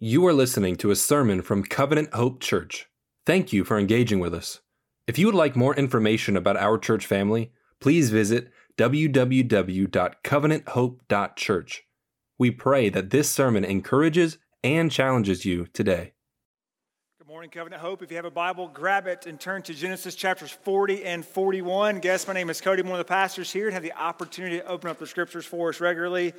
You are listening to a sermon from Covenant Hope Church. Thank you for engaging with us. If you would like more information about our church family, please visit www.covenanthope.church. We pray that this sermon encourages and challenges you today. Morning, Covenant Hope. If you have a Bible, grab it and turn to Genesis chapters 40 and 41. Guess my name is Cody, I'm one of the pastors here, and have the opportunity to open up the scriptures for us regularly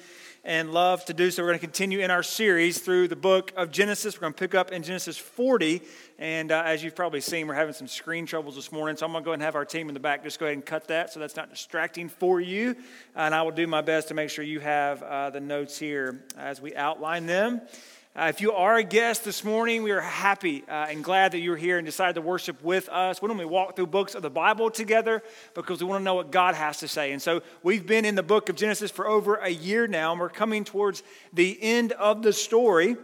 and love to do so. We're going to continue in our series through the book of Genesis. We're going to pick up in Genesis 40. And uh, as you've probably seen, we're having some screen troubles this morning. So I'm going to go ahead and have our team in the back just go ahead and cut that so that's not distracting for you. And I will do my best to make sure you have uh, the notes here as we outline them. Uh, if you are a guest this morning, we are happy uh, and glad that you're here and decided to worship with us. We normally walk through books of the Bible together because we want to know what God has to say. And so we've been in the book of Genesis for over a year now, and we're coming towards the end of the story.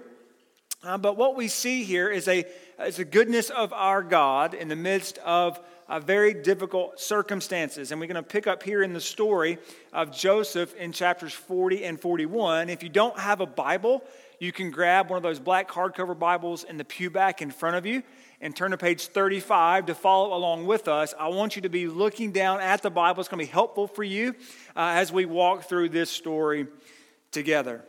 Uh, but what we see here is a, is a goodness of our God in the midst of uh, very difficult circumstances. And we're going to pick up here in the story of Joseph in chapters 40 and 41. If you don't have a Bible, you can grab one of those black hardcover Bibles in the pew back in front of you and turn to page 35 to follow along with us. I want you to be looking down at the Bible. It's going to be helpful for you uh, as we walk through this story together.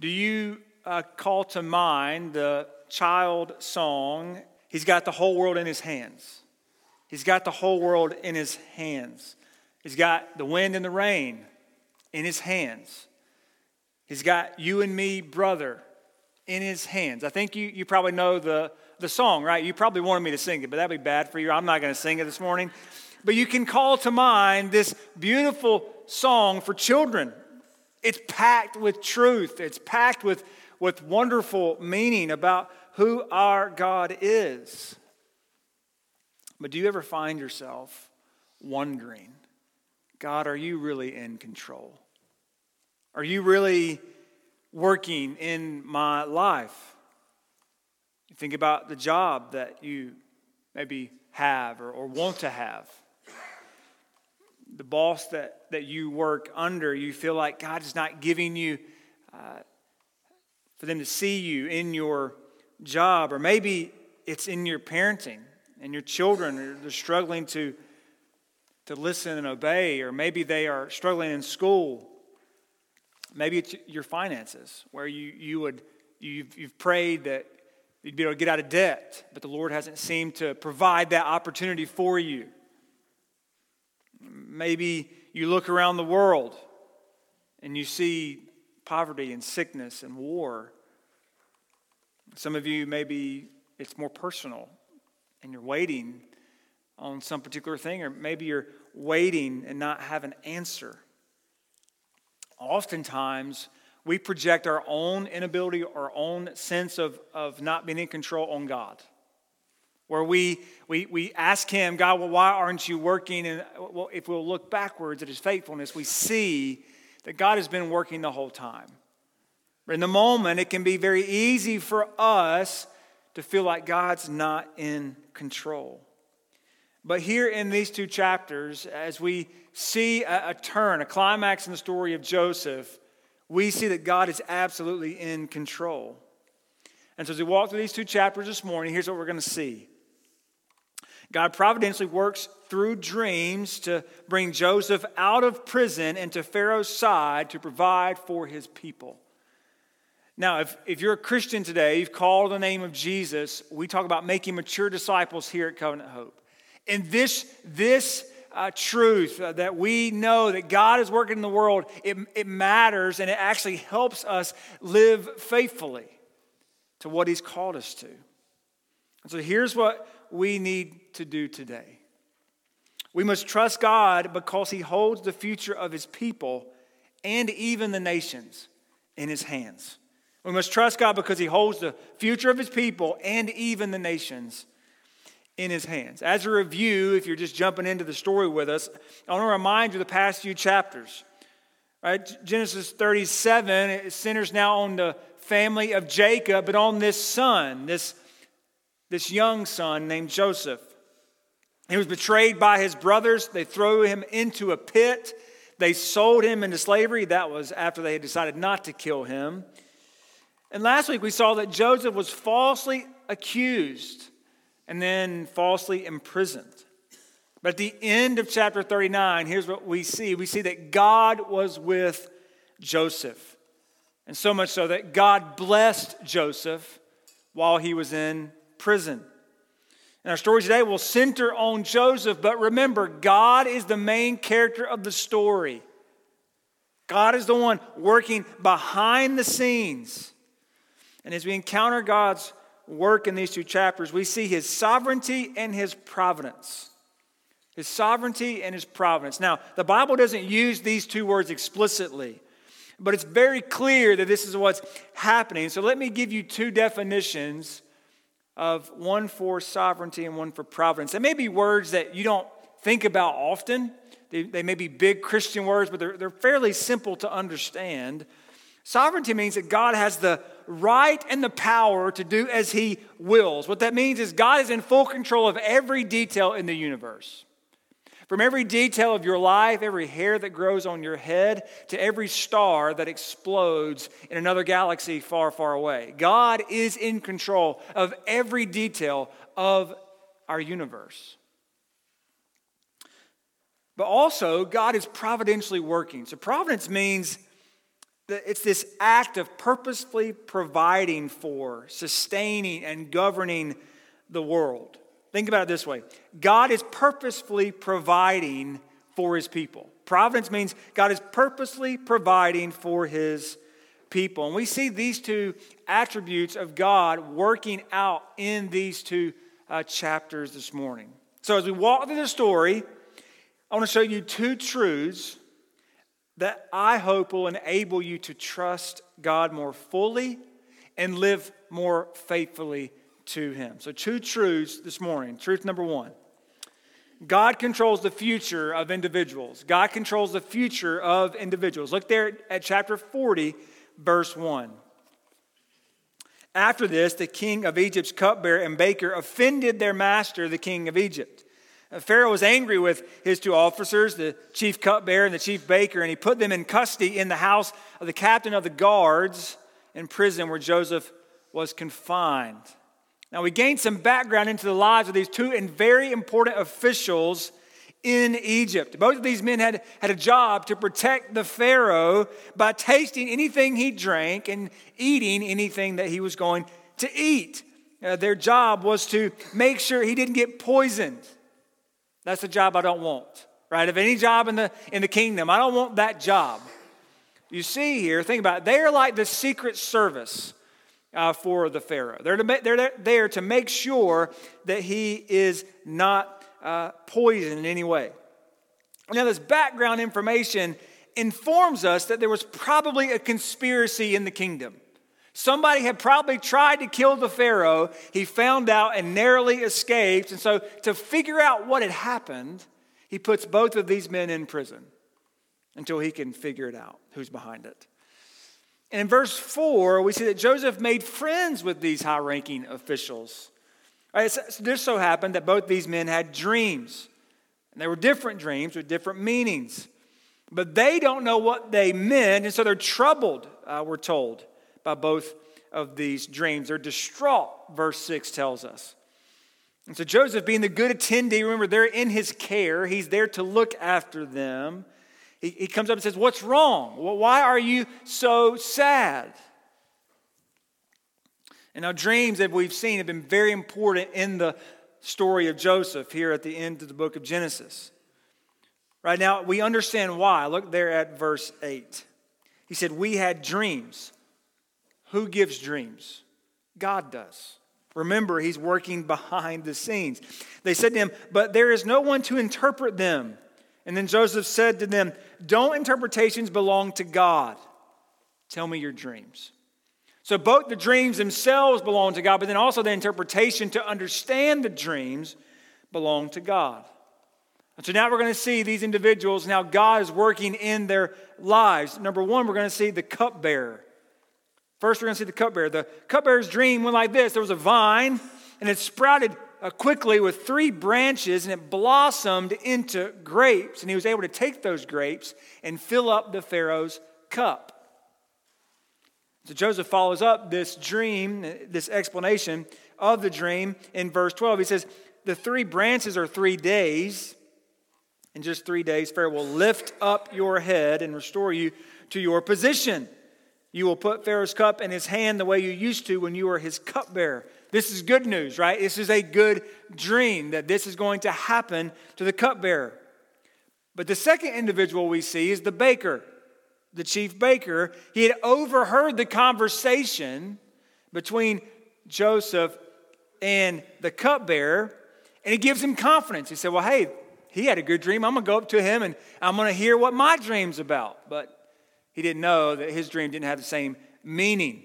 Do you uh, call to mind the child song, He's got the whole world in His hands? He's got the whole world in His hands. He's got the wind and the rain in His hands. He's got you and me, brother, in his hands. I think you, you probably know the, the song, right? You probably wanted me to sing it, but that'd be bad for you. I'm not going to sing it this morning. But you can call to mind this beautiful song for children. It's packed with truth, it's packed with, with wonderful meaning about who our God is. But do you ever find yourself wondering, God, are you really in control? Are you really working in my life? You think about the job that you maybe have or, or want to have. The boss that, that you work under, you feel like God is not giving you uh, for them to see you in your job, or maybe it's in your parenting and your children are struggling to, to listen and obey, or maybe they are struggling in school Maybe it's your finances, where you, you would, you've, you've prayed that you'd be able to get out of debt, but the Lord hasn't seemed to provide that opportunity for you. Maybe you look around the world and you see poverty and sickness and war. Some of you, maybe it's more personal and you're waiting on some particular thing, or maybe you're waiting and not have an answer oftentimes we project our own inability, our own sense of, of not being in control on God. Where we, we, we ask Him, God, well, why aren't you working? And well, if we'll look backwards at His faithfulness, we see that God has been working the whole time. But in the moment, it can be very easy for us to feel like God's not in control. But here in these two chapters, as we see a, a, turn, a climax in the story of Joseph, we see that God is absolutely in control. And so as we walk through these two chapters this morning, here's what we're going to see God providentially works through dreams to bring Joseph out of prison and to Pharaoh's side to provide for his people. Now, if, if you're a Christian today, you've called the name of Jesus, we talk about making mature disciples here at Covenant Hope. And this, this uh, truth uh, that we know that God is working in the world, it, it matters and it actually helps us live faithfully to what He's called us to. And so here's what we need to do today we must trust God because He holds the future of His people and even the nations in His hands. We must trust God because He holds the future of His people and even the nations in his hands. As a review, if you're just jumping into the story with us, I want to remind you the past few chapters. Right? Genesis 37 it centers now on the family of Jacob, but on this son, this, this young son named Joseph. He was betrayed by his brothers. They threw him into a pit. They sold him into slavery. That was after they had decided not to kill him. And last week we saw that Joseph was falsely accused and then falsely imprisoned. But at the end of chapter 39, here's what we see we see that God was with Joseph. And so much so that God blessed Joseph while he was in prison. And our story today will center on Joseph, but remember, God is the main character of the story. God is the one working behind the scenes. And as we encounter God's work in these two chapters, we see his sovereignty and his providence. His sovereignty and his providence. Now, the Bible doesn't use these two words explicitly, but it's very clear that this is what's happening. So let me give you two definitions of one for sovereignty and one for providence. They may be words that you don't think about often. They, they may be big Christian words, but they're, they're fairly simple to understand. Sovereignty means that God has the right and the power to do as he wills. What that means is God is in full control of every detail in the universe. From every detail of your life, every hair that grows on your head, to every star that explodes in another galaxy far, far away. God is in control of every detail of our universe. But also, God is providentially working. So, providence means it's this act of purposefully providing for, sustaining, and governing the world. Think about it this way God is purposefully providing for his people. Providence means God is purposely providing for his people. And we see these two attributes of God working out in these two uh, chapters this morning. So, as we walk through the story, I want to show you two truths that I hope will enable you to trust God more fully and live more faithfully to Him. So, two truths this morning. Truth number one God controls the future of individuals. God controls the future of individuals. Look there at chapter 40, verse 1. After this, the king of Egypt's cupbearer and baker offended their master, the king of Egypt. Pharaoh was angry with his two officers, the chief cupbearer and the chief baker, and he put them in custody in the house of the captain of the guards in prison where Joseph was confined. Now, we gained some background into the lives of these two and very important officials in Egypt. Both of these men had, had a job to protect the Pharaoh by tasting anything he drank and eating anything that he was going to eat. Uh, their job was to make sure he didn't get poisoned. That's a job I don't want, right? If any job in the, in the kingdom, I don't want that job. You see here, think about it, they are like the secret service uh, for the Pharaoh. They're, to they're there to make sure that he is not uh, poisoned in any way. Now, this background information informs us that there was probably a conspiracy in the kingdom. Somebody had probably tried to kill the Pharaoh. He found out and narrowly escaped. And so, to figure out what had happened, he puts both of these men in prison until he can figure it out who's behind it. And in verse 4, we see that Joseph made friends with these high ranking officials. Right, it just so happened that both these men had dreams. And they were different dreams with different meanings. But they don't know what they meant, and so they're troubled, uh, we're told, by both of these dreams. They're distraught, verse 6 tells us. And so Joseph, being the good attendee, remember, they're in his care, he's there to look after them. He, he comes up and says, What's wrong? Well, why are you so sad? And now, dreams that we've seen have been very important in the story of Joseph here at the end of the book of Genesis. Right now, we understand why. Look there at verse 8. He said, We had dreams. Who gives dreams? God does. Remember, he's working behind the scenes. They said to him, But there is no one to interpret them. And then Joseph said to them, Don't interpretations belong to God? Tell me your dreams. So both the dreams themselves belong to God, but then also the interpretation to understand the dreams belong to God. And so now we're going to see these individuals, now God is working in their lives. Number one, we're going to see the cupbearer. First, we're going to see the cupbearer. The cupbearer's dream went like this there was a vine, and it sprouted uh, quickly with three branches and it blossomed into grapes. And he was able to take those grapes and fill up the Pharaoh's cup. So Joseph follows up this dream, this explanation of the dream in verse 12. He says, The three branches are three days. In just three days, Pharaoh will lift up your head and restore you to your position. You will put Pharaoh's cup in his hand the way you used to when you were his cupbearer. This is good news, right? This is a good dream that this is going to happen to the cupbearer. But the second individual we see is the baker, the chief baker. He had overheard the conversation between Joseph and the cupbearer, and he gives him confidence. He said, Well, hey, he had a good dream. I'm going to go up to him and I'm going to hear what my dream's about. But he didn't know that his dream didn't have the same meaning.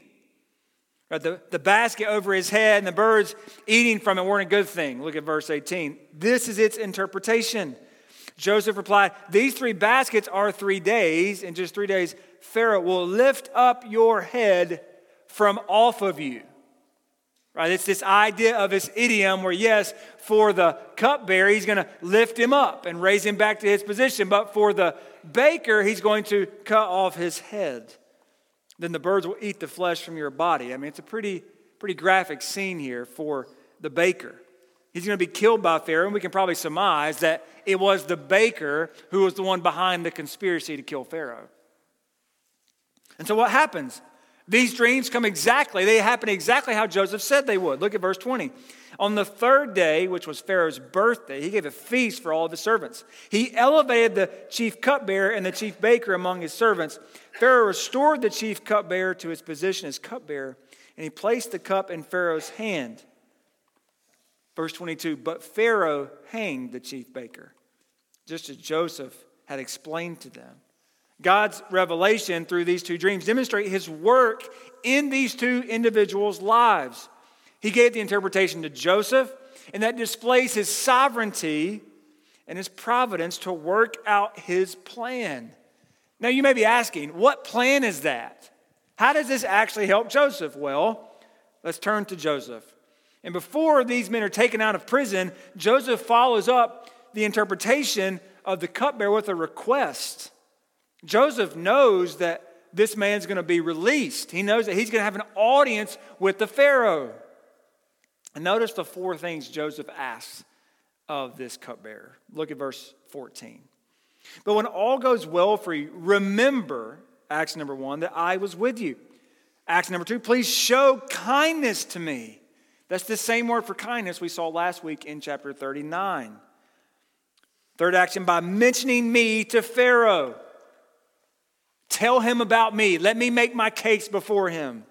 Right, the, the basket over his head and the birds eating from it weren't a good thing. Look at verse 18. This is its interpretation. Joseph replied, These three baskets are three days. In just three days, Pharaoh will lift up your head from off of you. Right? It's this idea of this idiom where, yes, for the cupbearer, he's going to lift him up and raise him back to his position. But for the baker, he's going to cut off his head. Then the birds will eat the flesh from your body. I mean, it's a pretty, pretty graphic scene here for the baker. He's going to be killed by Pharaoh, and we can probably surmise that it was the baker who was the one behind the conspiracy to kill Pharaoh. And so what happens? These dreams come exactly, they happen exactly how Joseph said they would. Look at verse 20. On the third day, which was Pharaoh's birthday, he gave a feast for all of his servants. He elevated the chief cupbearer and the chief baker among his servants. Pharaoh restored the chief cupbearer to his position as cupbearer, and he placed the cup in Pharaoh's hand. Verse 22 But Pharaoh hanged the chief baker, just as Joseph had explained to them. God's revelation through these two dreams demonstrate his work in these two individuals' lives. He gave the interpretation to Joseph, and that displays his sovereignty and his providence to work out his plan. Now, you may be asking, what plan is that? How does this actually help Joseph? Well, let's turn to Joseph. And before these men are taken out of prison, Joseph follows up the interpretation of the cupbearer with a request. Joseph knows that this man's going to be released. He knows that he's going to have an audience with the Pharaoh. And notice the four things Joseph asks of this cupbearer. Look at verse 14. But when all goes well for you, remember, Acts number one, that I was with you. Acts number two, please show kindness to me that's the same word for kindness we saw last week in chapter 39. Third action by mentioning me to Pharaoh. Tell him about me. Let me make my case before him.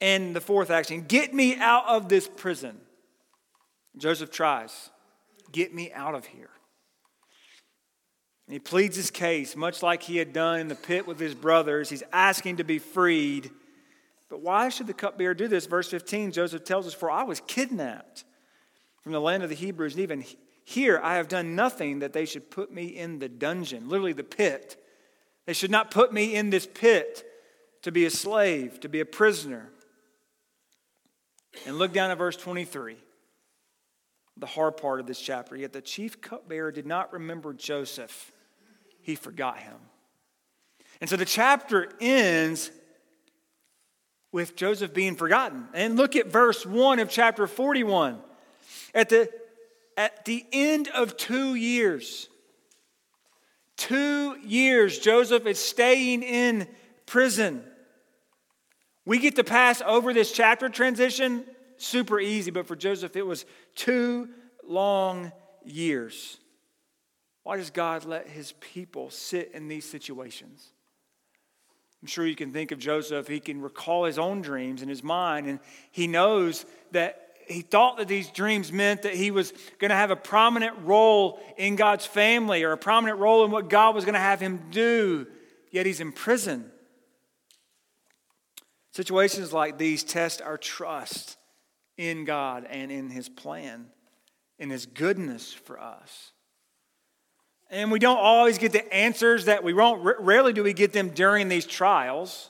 And the fourth action get me out of this prison. Joseph tries, get me out of here. And he pleads his case, much like he had done in the pit with his brothers. He's asking to be freed. But why should the cupbearer do this? Verse 15, Joseph tells us, For I was kidnapped from the land of the Hebrews, and even here I have done nothing that they should put me in the dungeon, literally the pit. They should not put me in this pit to be a slave, to be a prisoner. And look down at verse 23, the hard part of this chapter. Yet the chief cupbearer did not remember Joseph, he forgot him. And so the chapter ends with Joseph being forgotten. And look at verse 1 of chapter 41. At the, at the end of two years, two years, Joseph is staying in prison. We get to pass over this chapter transition super easy, but for Joseph, it was two long years. Why does God let his people sit in these situations? I'm sure you can think of Joseph. He can recall his own dreams in his mind, and he knows that he thought that these dreams meant that he was going to have a prominent role in God's family or a prominent role in what God was going to have him do, yet he's in prison. Situations like these test our trust in God and in his plan, in his goodness for us. And we don't always get the answers that we want. Rarely do we get them during these trials.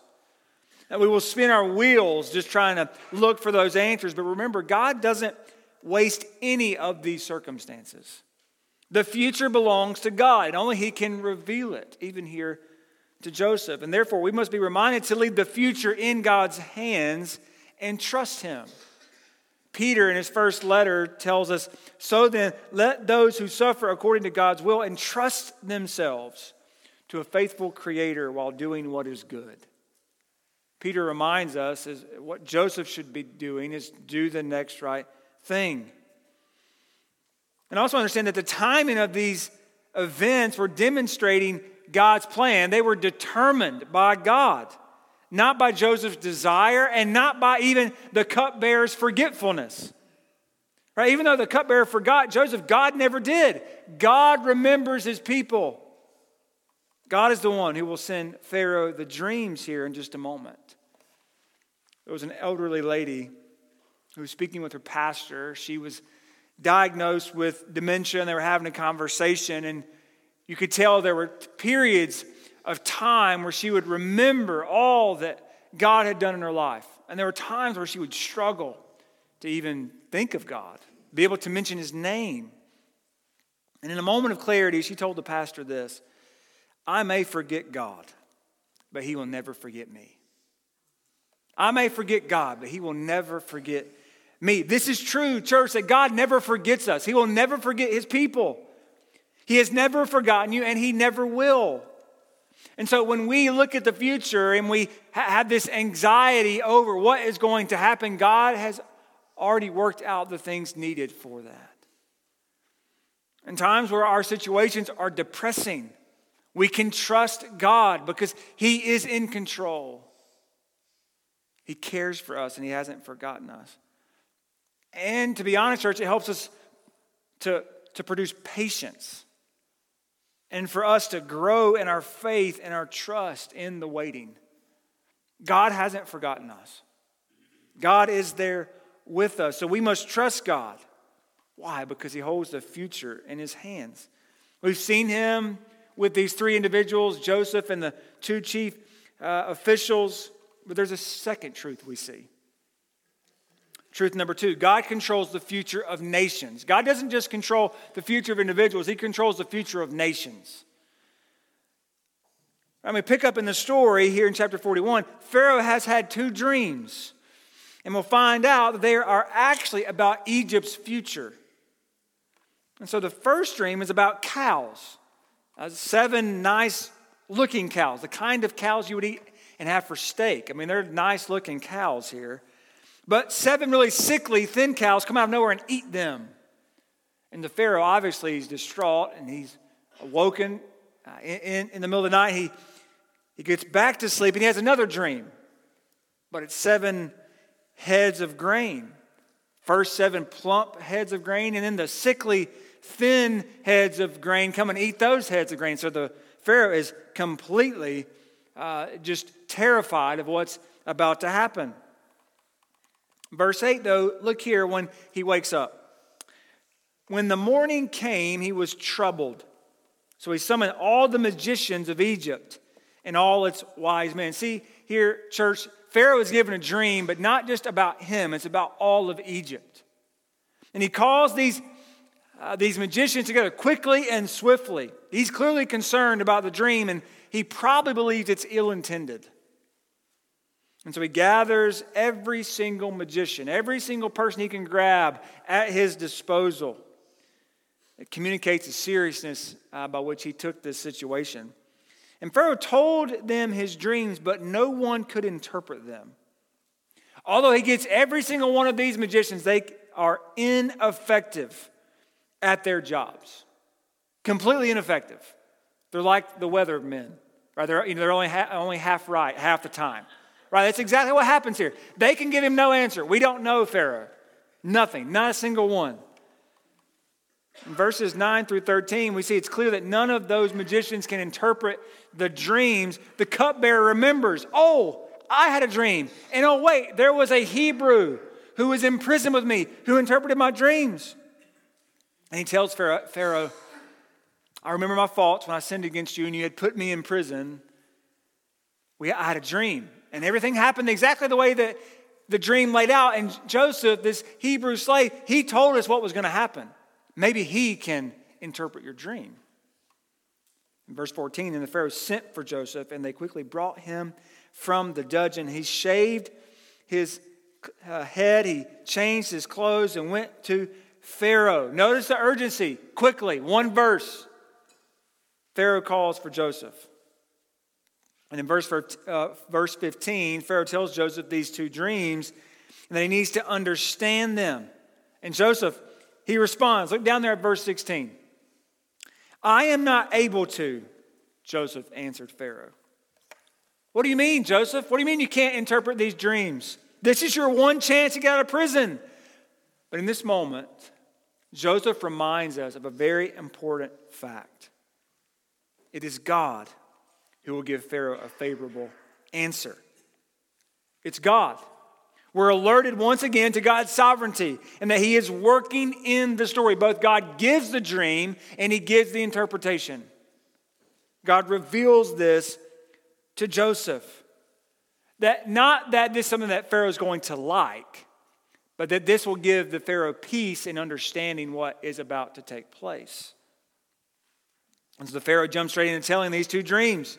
And we will spin our wheels just trying to look for those answers. But remember, God doesn't waste any of these circumstances. The future belongs to God, and only He can reveal it, even here to Joseph. And therefore, we must be reminded to leave the future in God's hands and trust Him. Peter, in his first letter, tells us So then, let those who suffer according to God's will entrust themselves to a faithful Creator while doing what is good. Peter reminds us is what Joseph should be doing is do the next right thing. And also understand that the timing of these events were demonstrating God's plan. They were determined by God, not by Joseph's desire and not by even the cupbearer's forgetfulness. Right? Even though the cupbearer forgot Joseph, God never did. God remembers his people. God is the one who will send Pharaoh the dreams here in just a moment. There was an elderly lady who was speaking with her pastor. She was diagnosed with dementia and they were having a conversation and you could tell there were periods of time where she would remember all that God had done in her life. And there were times where she would struggle to even think of God, be able to mention his name. And in a moment of clarity, she told the pastor this I may forget God, but he will never forget me. I may forget God, but he will never forget me. This is true, church, that God never forgets us. He will never forget his people. He has never forgotten you, and He never will. And so when we look at the future and we ha- have this anxiety over what is going to happen, God has already worked out the things needed for that. In times where our situations are depressing, we can trust God because He is in control. He cares for us and He hasn't forgotten us. And to be honest, church, it helps us to, to produce patience and for us to grow in our faith and our trust in the waiting. God hasn't forgotten us. God is there with us. So we must trust God. Why? Because He holds the future in His hands. We've seen Him with these three individuals, Joseph and the two chief uh, officials, but there's a second truth we see. Truth number two God controls the future of nations. God doesn't just control the future of individuals, He controls the future of nations. I mean, pick up in the story here in chapter 41. Pharaoh has had two dreams, and we'll find out that they are actually about Egypt's future. And so the first dream is about cows, uh, seven nice looking cows, the kind of cows you would eat and have for steak. I mean, they're nice looking cows here. But seven really sickly, thin cows come out of nowhere and eat them. And the Pharaoh, obviously, he's distraught and he's awoken uh, in, in the middle of the night. He, he gets back to sleep and he has another dream. But it's seven heads of grain. First, seven plump heads of grain, and then the sickly, thin heads of grain come and eat those heads of grain. So the Pharaoh is completely uh, just terrified of what's about to happen. Verse 8, though, look here when he wakes up. When the morning came, he was troubled. So he summoned all the magicians of Egypt and all its wise men. See, here, church, Pharaoh is given a dream, but not just about him, it's about all of Egypt. And he calls these, uh, these magicians together quickly and swiftly. He's clearly concerned about the dream, and he probably believes it's ill intended. And so he gathers every single magician, every single person he can grab at his disposal. It communicates the seriousness uh, by which he took this situation. And Pharaoh told them his dreams, but no one could interpret them. Although he gets every single one of these magicians, they are ineffective at their jobs. Completely ineffective. They're like the weather men, right? They're, you know, they're only, ha- only half right half the time. Right? That's exactly what happens here. They can give him no answer. We don't know Pharaoh. Nothing, not a single one. In verses 9 through 13, we see it's clear that none of those magicians can interpret the dreams. The cupbearer remembers, oh, I had a dream. And oh, wait, there was a Hebrew who was in prison with me who interpreted my dreams. And he tells Pharaoh, I remember my faults when I sinned against you and you had put me in prison. We, I had a dream and everything happened exactly the way that the dream laid out. And Joseph, this Hebrew slave, he told us what was going to happen. Maybe he can interpret your dream. In verse 14, and the Pharaoh sent for Joseph, and they quickly brought him from the dungeon. He shaved his uh, head, he changed his clothes, and went to Pharaoh. Notice the urgency. Quickly, one verse. Pharaoh calls for Joseph. And in verse, uh, verse 15, Pharaoh tells Joseph these two dreams and that he needs to understand them. And Joseph, he responds. Look down there at verse 16. I am not able to, Joseph answered Pharaoh. What do you mean, Joseph? What do you mean you can't interpret these dreams? This is your one chance to get out of prison. But in this moment, Joseph reminds us of a very important fact it is God who will give Pharaoh a favorable answer. It's God. We're alerted once again to God's sovereignty and that He is working in the story. Both God gives the dream and He gives the interpretation. God reveals this to Joseph. That not that this is something that Pharaoh is going to like, but that this will give the Pharaoh peace in understanding what is about to take place. And so the Pharaoh jumps straight into telling these two dreams.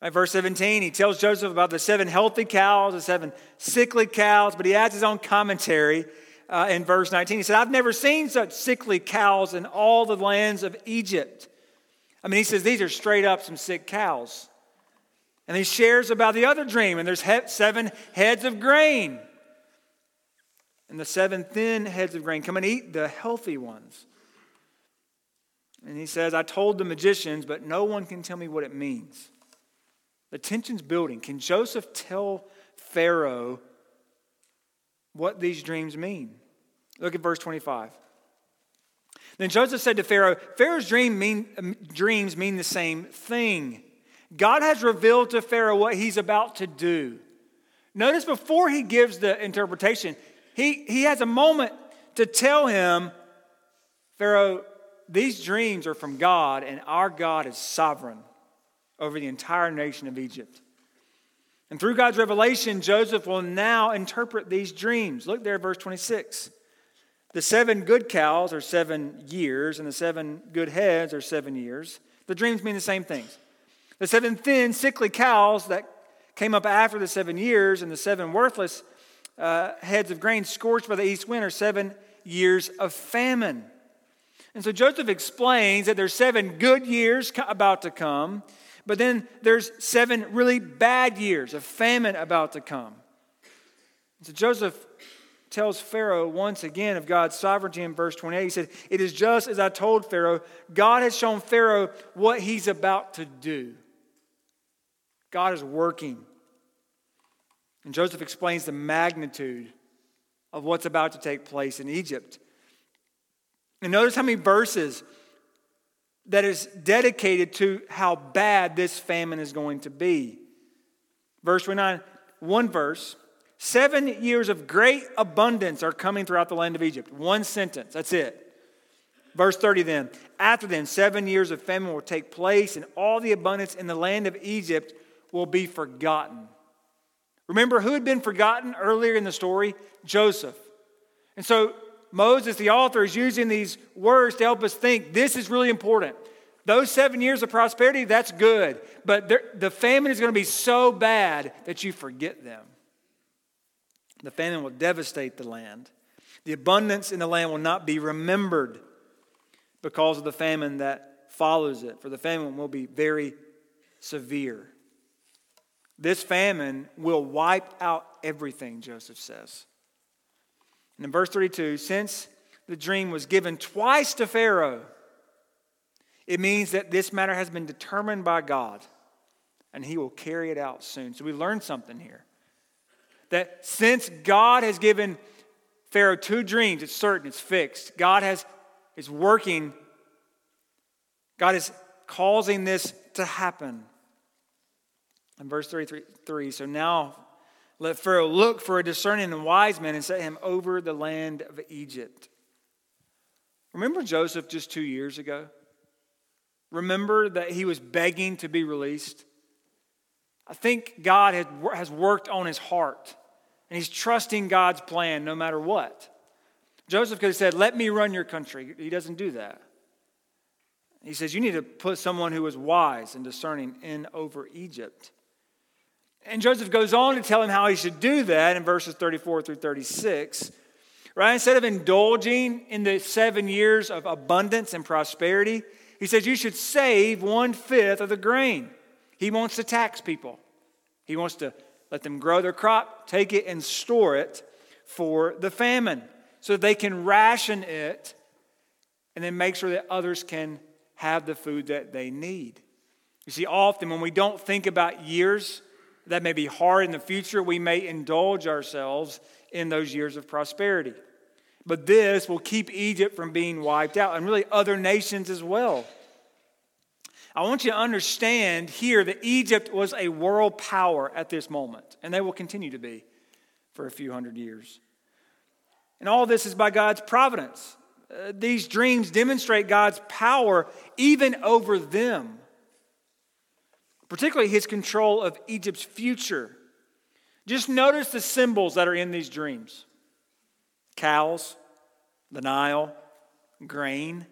Right, verse 17, he tells Joseph about the seven healthy cows, the seven sickly cows, but he adds his own commentary uh, in verse 19. He said, I've never seen such sickly cows in all the lands of Egypt. I mean, he says these are straight up some sick cows. And he shares about the other dream, and there's he- seven heads of grain. And the seven thin heads of grain come and eat the healthy ones. And he says, I told the magicians, but no one can tell me what it means. The tension's building. Can Joseph tell Pharaoh what these dreams mean? Look at verse 25. Then Joseph said to Pharaoh, Pharaoh's dream mean, dreams mean the same thing. God has revealed to Pharaoh what he's about to do. Notice before he gives the interpretation, he, he has a moment to tell him, Pharaoh, these dreams are from God, and our God is sovereign over the entire nation of Egypt. And through God's revelation, Joseph will now interpret these dreams. Look there, verse 26. The seven good cows are seven years, and the seven good heads are seven years. The dreams mean the same things. The seven thin, sickly cows that came up after the seven years, and the seven worthless uh, heads of grain scorched by the east wind are seven years of famine. And so Joseph explains that there's seven good years about to come, but then there's seven really bad years of famine about to come. So Joseph tells Pharaoh once again of God's sovereignty in verse 28. He said, It is just as I told Pharaoh, God has shown Pharaoh what he's about to do. God is working. And Joseph explains the magnitude of what's about to take place in Egypt. And notice how many verses that is dedicated to how bad this famine is going to be. Verse 29, one verse. Seven years of great abundance are coming throughout the land of Egypt. One sentence, that's it. Verse 30 then, after then, seven years of famine will take place, and all the abundance in the land of Egypt will be forgotten. Remember who had been forgotten earlier in the story? Joseph. And so Moses, the author, is using these words to help us think this is really important. Those seven years of prosperity, that's good. But the famine is going to be so bad that you forget them. The famine will devastate the land. The abundance in the land will not be remembered because of the famine that follows it, for the famine will be very severe. This famine will wipe out everything, Joseph says. And in verse 32, since the dream was given twice to Pharaoh, it means that this matter has been determined by God and he will carry it out soon. So we learn something here. That since God has given Pharaoh two dreams, it's certain, it's fixed. God has is working, God is causing this to happen. In verse 33, so now let Pharaoh look for a discerning and wise man and set him over the land of Egypt. Remember Joseph just two years ago? Remember that he was begging to be released? I think God has worked on his heart and he's trusting God's plan no matter what. Joseph could have said, Let me run your country. He doesn't do that. He says, You need to put someone who is wise and discerning in over Egypt. And Joseph goes on to tell him how he should do that in verses 34 through 36. Right? Instead of indulging in the seven years of abundance and prosperity, he says you should save one fifth of the grain. He wants to tax people. He wants to let them grow their crop, take it, and store it for the famine so they can ration it and then make sure that others can have the food that they need. You see, often when we don't think about years that may be hard in the future, we may indulge ourselves in those years of prosperity. But this will keep Egypt from being wiped out, and really other nations as well. I want you to understand here that Egypt was a world power at this moment, and they will continue to be for a few hundred years. And all this is by God's providence. Uh, these dreams demonstrate God's power even over them, particularly his control of Egypt's future. Just notice the symbols that are in these dreams cows, the Nile, grain,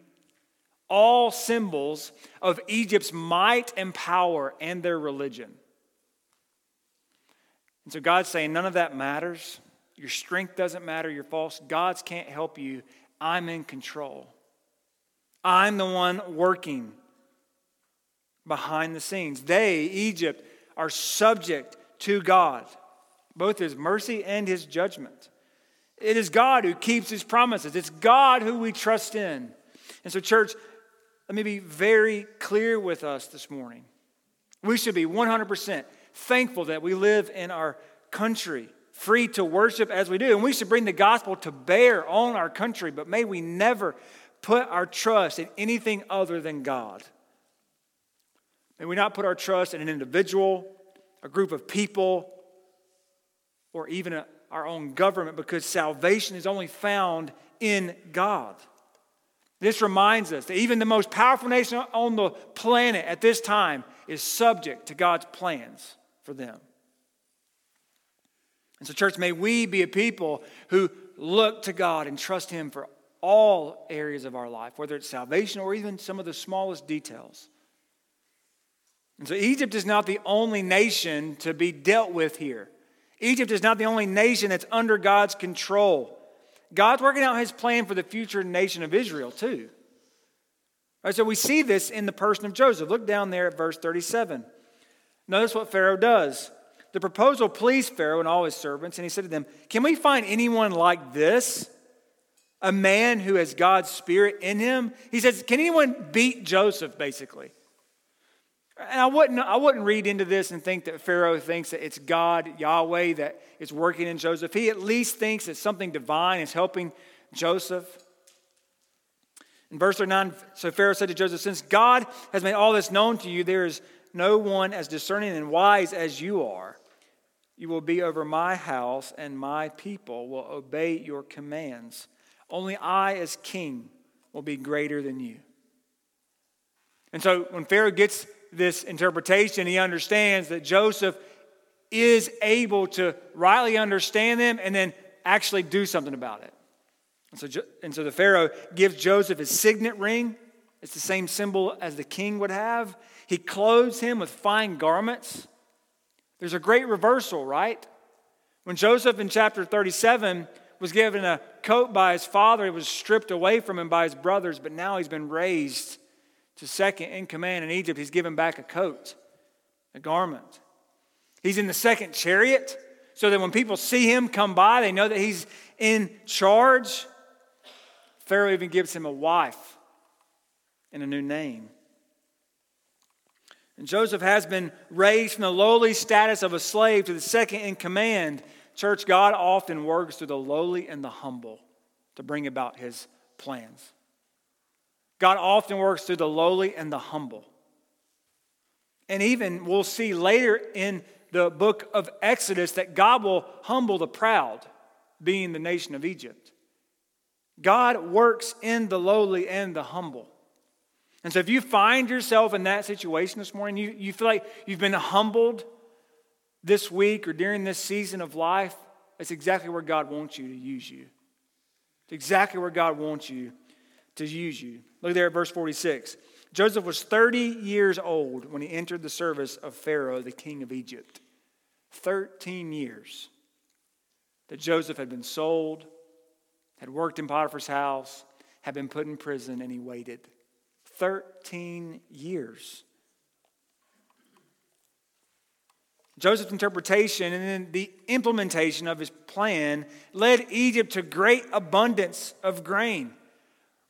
all symbols of Egypt's might and power and their religion. And so God's saying, none of that matters. Your strength doesn't matter. You're false. God's can't help you. I'm in control. I'm the one working behind the scenes. They, Egypt, are subject to God, both his mercy and his judgment. It is God who keeps his promises, it's God who we trust in. And so, church, let me be very clear with us this morning. We should be 100% thankful that we live in our country free to worship as we do. And we should bring the gospel to bear on our country, but may we never put our trust in anything other than God. May we not put our trust in an individual, a group of people, or even a, our own government because salvation is only found in God. This reminds us that even the most powerful nation on the planet at this time is subject to God's plans for them. And so, church, may we be a people who look to God and trust Him for all areas of our life, whether it's salvation or even some of the smallest details. And so, Egypt is not the only nation to be dealt with here. Egypt is not the only nation that's under God's control. God's working out his plan for the future nation of Israel, too. Right, so we see this in the person of Joseph. Look down there at verse 37. Notice what Pharaoh does. The proposal pleased Pharaoh and all his servants, and he said to them, Can we find anyone like this? A man who has God's Spirit in him? He says, Can anyone beat Joseph, basically? And I wouldn't, I wouldn't read into this and think that Pharaoh thinks that it's God, Yahweh, that is working in Joseph. He at least thinks that something divine is helping Joseph. In verse 39, so Pharaoh said to Joseph, Since God has made all this known to you, there is no one as discerning and wise as you are. You will be over my house, and my people will obey your commands. Only I, as king, will be greater than you. And so when Pharaoh gets this interpretation, he understands that Joseph is able to rightly understand them and then actually do something about it. And so, and so the Pharaoh gives Joseph his signet ring. It's the same symbol as the king would have. He clothes him with fine garments. There's a great reversal, right? When Joseph in chapter 37 was given a coat by his father, it was stripped away from him by his brothers, but now he's been raised to second in command in Egypt, he's given back a coat, a garment. He's in the second chariot, so that when people see him come by, they know that he's in charge. Pharaoh even gives him a wife and a new name. And Joseph has been raised from the lowly status of a slave to the second in command. Church, God often works through the lowly and the humble to bring about his plans. God often works through the lowly and the humble. And even we'll see later in the book of Exodus that God will humble the proud, being the nation of Egypt. God works in the lowly and the humble. And so if you find yourself in that situation this morning, you, you feel like you've been humbled this week or during this season of life, that's exactly where God wants you to use you. It's exactly where God wants you to use you. Look there at verse 46. Joseph was 30 years old when he entered the service of Pharaoh, the king of Egypt. 13 years that Joseph had been sold, had worked in Potiphar's house, had been put in prison, and he waited. 13 years. Joseph's interpretation and then the implementation of his plan led Egypt to great abundance of grain.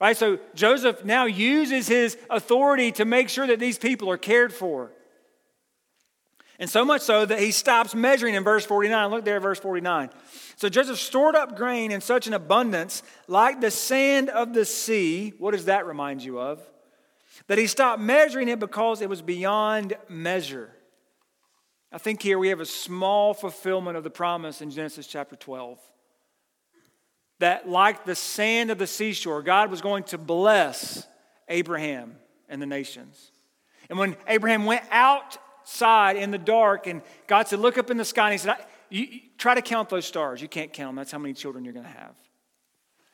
Right? So Joseph now uses his authority to make sure that these people are cared for. And so much so that he stops measuring in verse 49. Look there verse 49. So Joseph stored up grain in such an abundance, like the sand of the sea. What does that remind you of? That he stopped measuring it because it was beyond measure. I think here we have a small fulfillment of the promise in Genesis chapter 12. That, like the sand of the seashore, God was going to bless Abraham and the nations. And when Abraham went outside in the dark, and God said, Look up in the sky, and He said, you, Try to count those stars. You can't count them. That's how many children you're going to have.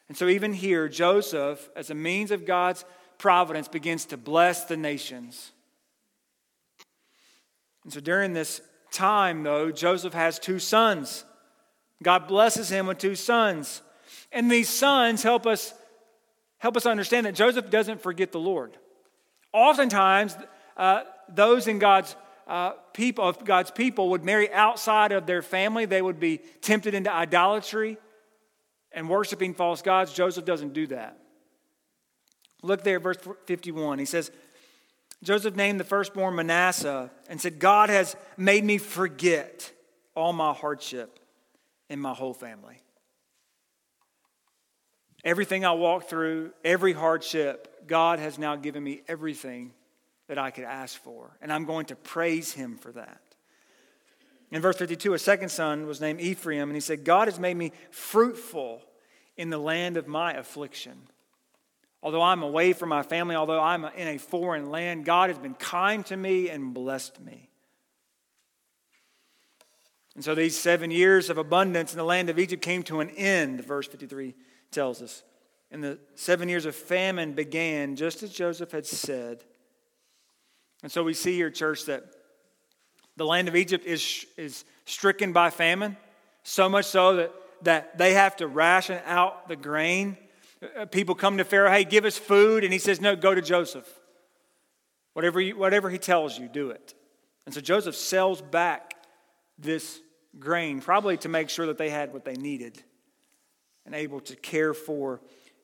And so, even here, Joseph, as a means of God's providence, begins to bless the nations. And so during this time, though, Joseph has two sons. God blesses him with two sons. And these sons help us help us understand that Joseph doesn't forget the Lord. Oftentimes, uh, those in God's uh, people, of God's people, would marry outside of their family. They would be tempted into idolatry and worshiping false gods. Joseph doesn't do that. Look there, verse 51. He says, Joseph named the firstborn Manasseh and said, God has made me forget all my hardship in my whole family. Everything I walked through, every hardship, God has now given me everything that I could ask for. And I'm going to praise him for that. In verse 52, a second son was named Ephraim, and he said, God has made me fruitful in the land of my affliction. Although I'm away from my family, although I'm in a foreign land, God has been kind to me and blessed me. And so these seven years of abundance in the land of Egypt came to an end, verse 53 tells us. And the seven years of famine began just as Joseph had said. And so we see here, church, that the land of Egypt is, is stricken by famine, so much so that, that they have to ration out the grain uh, people come to Pharaoh, hey, give us food. And he says, no, go to Joseph. Whatever, you, whatever he tells you, do it. And so Joseph sells back this grain, probably to make sure that they had what they needed and able to care for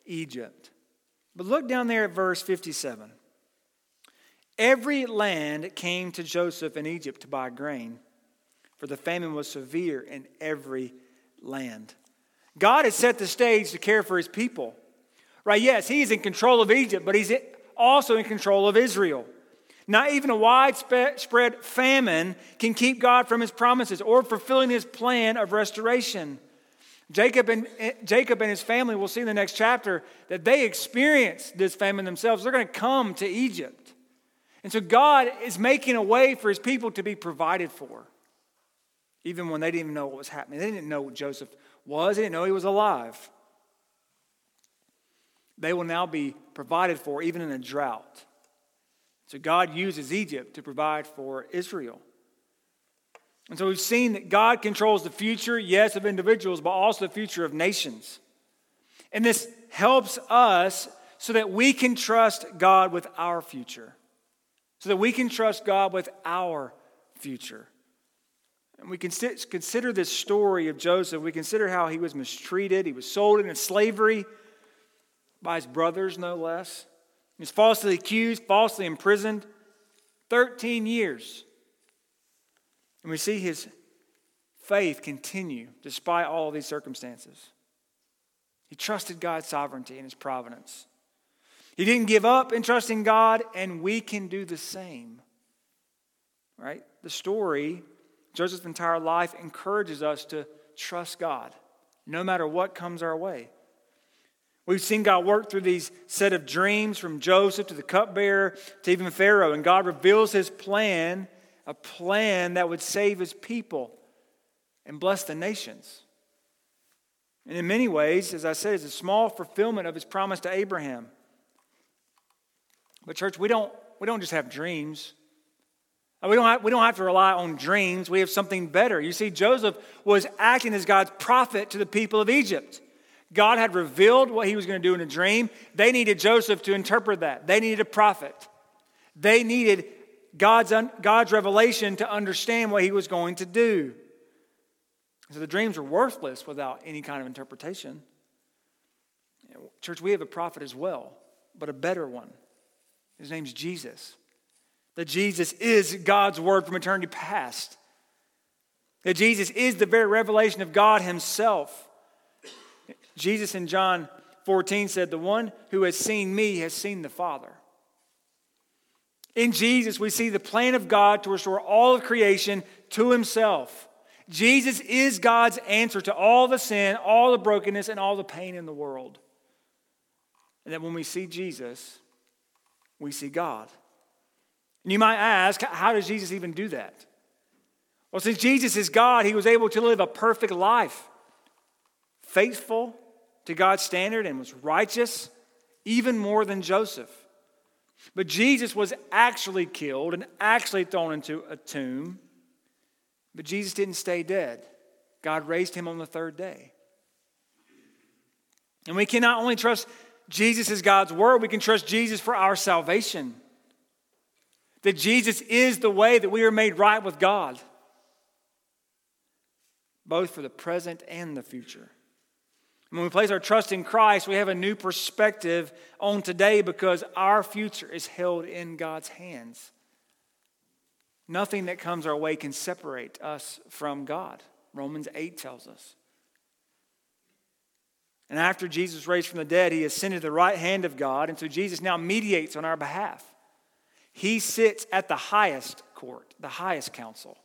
Egypt. But look down there at verse 57. Every land came to Joseph in Egypt to buy grain, for the famine was severe in every land. God had set the stage to care for his people. Right? Yes, he's in control of Egypt, but he's also in control of Israel. Not even a widespread famine can keep God from his promises or fulfilling his plan of restoration. Jacob and, eh, Jacob and his family, we'll see in the next chapter, that they experienced this famine themselves. They're going to come to Egypt. And so God is making a way for his people to be provided for, even when they didn't even know what was happening. They didn't know what Joseph was, they didn't know he was alive they will now be provided for even in a drought. So God uses Egypt to provide for Israel. And so we've seen that God controls the future, yes, of individuals, but also the future of nations. And this helps us so that we can trust God with our future, so that we can trust God with our future. And we can consider this story of Joseph. We consider how he was mistreated, he was sold into slavery by his brothers, no less. He was falsely accused, falsely imprisoned. 13 years. And we see his faith continue despite all these circumstances. He trusted God's sovereignty and his providence. He didn't give up in trusting God, and we can do the same. Right? The story, Joseph's entire life, encourages us to trust God no matter what comes our way. We've seen God work through these set of dreams from Joseph to the cupbearer to even Pharaoh, and God reveals his plan, a plan that would save his people and bless the nations. And in many ways, as I said, it's a small fulfillment of his promise to Abraham. But, church, we don't, we don't just have dreams. Uh, we don't, have, we don't have to rely on dreams. We have something better. You see, Joseph was acting as God's prophet to the people of Egypt. God had revealed what he was going to do in a dream. They needed Joseph to interpret that. They needed a prophet. They needed God's, God's revelation to understand what he was going to do. So the dreams were worthless without any kind of interpretation. Church, we have a prophet as well, but a better one. His name's Jesus. That Jesus is God's word from eternity past. That Jesus is the very revelation of God Himself. Jesus in John 14 said, The one who has seen me has seen the Father. In Jesus, we see the plan of God to restore all of creation to Himself. Jesus is God's answer to all the sin, all the brokenness, and all the pain in the world. And that when we see Jesus, we see God. And you might ask, how does Jesus even do that? Well, since Jesus is God, he was able to live a perfect life, faithful to God's standard, and was righteous, even more than Joseph. But Jesus was actually killed and actually thrown into a tomb. But Jesus didn't stay dead. God raised him on the third day. And we can not only trust Jesus as God's word, we can trust Jesus for our salvation. That Jesus is the way that we are made right with God, both for the present and the future. When we place our trust in Christ, we have a new perspective on today because our future is held in God's hands. Nothing that comes our way can separate us from God. Romans 8 tells us. And after Jesus raised from the dead, he ascended to the right hand of God. And so Jesus now mediates on our behalf. He sits at the highest court, the highest council.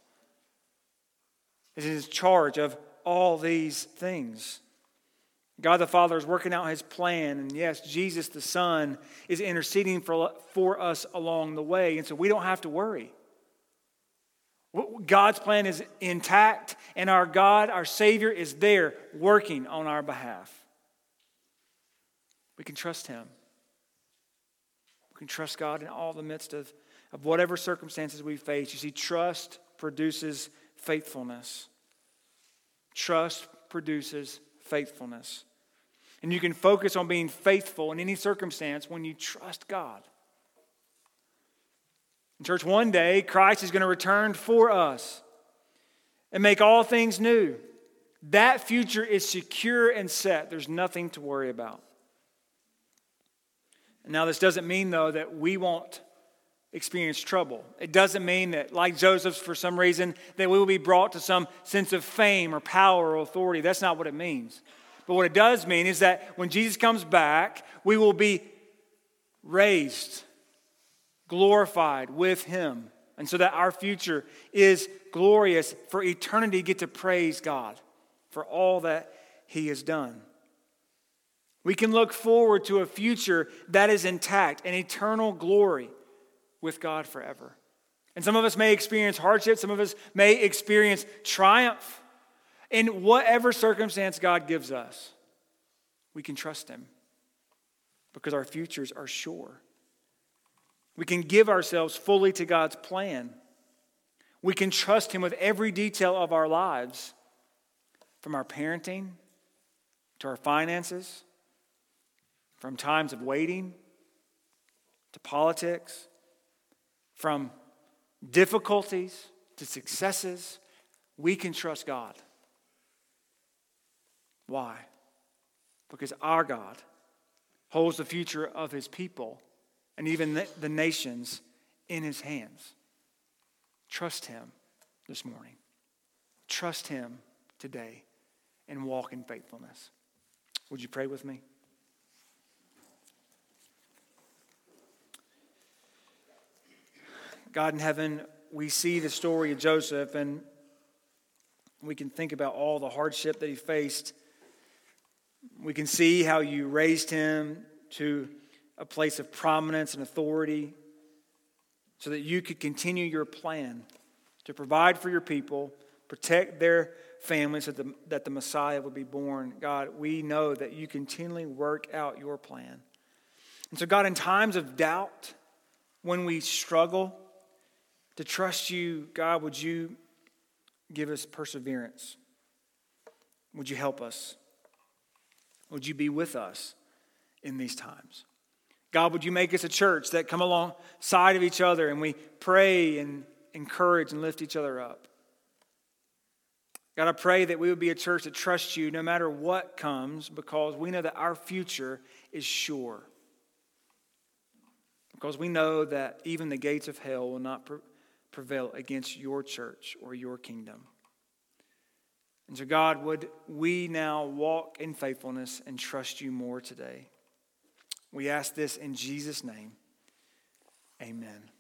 Is in charge of all these things. God the Father is working out his plan. And yes, Jesus the Son is interceding for, for us along the way. And so we don't have to worry. God's plan is intact, and our God, our Savior, is there working on our behalf. We can trust Him. We can trust God in all the midst of, of whatever circumstances we face. You see, trust produces faithfulness. Trust produces faithfulness. And you can focus on being faithful in any circumstance when you trust God. In church, one day, Christ is going to return for us and make all things new. That future is secure and set. There's nothing to worry about. Now, this doesn't mean, though, that we won't experience trouble. It doesn't mean that, like Joseph, for some reason, that we will be brought to some sense of fame or power or authority. That's not what it means. But what it does mean is that when Jesus comes back, we will be raised, glorified with him. And so that our future is glorious for eternity, get to praise God for all that he has done. We can look forward to a future that is intact, an eternal glory with God forever. And some of us may experience hardship, some of us may experience triumph. In whatever circumstance God gives us, we can trust Him because our futures are sure. We can give ourselves fully to God's plan. We can trust Him with every detail of our lives, from our parenting to our finances from times of waiting to politics, from difficulties to successes, we can trust God. Why? Because our God holds the future of his people and even the nations in his hands. Trust him this morning. Trust him today and walk in faithfulness. Would you pray with me? God in heaven, we see the story of Joseph and we can think about all the hardship that he faced. We can see how you raised him to a place of prominence and authority so that you could continue your plan to provide for your people, protect their families, that the, that the Messiah would be born. God, we know that you continually work out your plan. And so, God, in times of doubt, when we struggle to trust you, God, would you give us perseverance? Would you help us? Would you be with us in these times? God, would you make us a church that come alongside of each other and we pray and encourage and lift each other up? God, I pray that we would be a church that trusts you no matter what comes because we know that our future is sure. Because we know that even the gates of hell will not prevail against your church or your kingdom. And so, God, would we now walk in faithfulness and trust you more today? We ask this in Jesus' name. Amen.